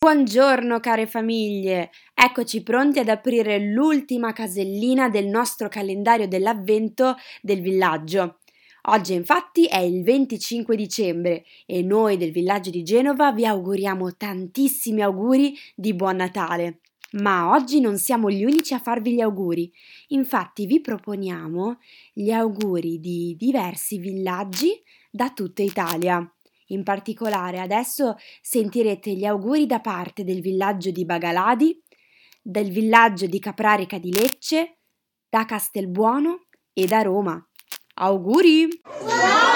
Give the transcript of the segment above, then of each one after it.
Buongiorno care famiglie, eccoci pronti ad aprire l'ultima casellina del nostro calendario dell'avvento del villaggio. Oggi infatti è il 25 dicembre e noi del villaggio di Genova vi auguriamo tantissimi auguri di buon Natale. Ma oggi non siamo gli unici a farvi gli auguri, infatti vi proponiamo gli auguri di diversi villaggi da tutta Italia. In particolare adesso sentirete gli auguri da parte del villaggio di Bagaladi, del villaggio di Caprarica di Lecce, da Castelbuono e da Roma. Auguri! Natale!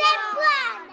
Plan.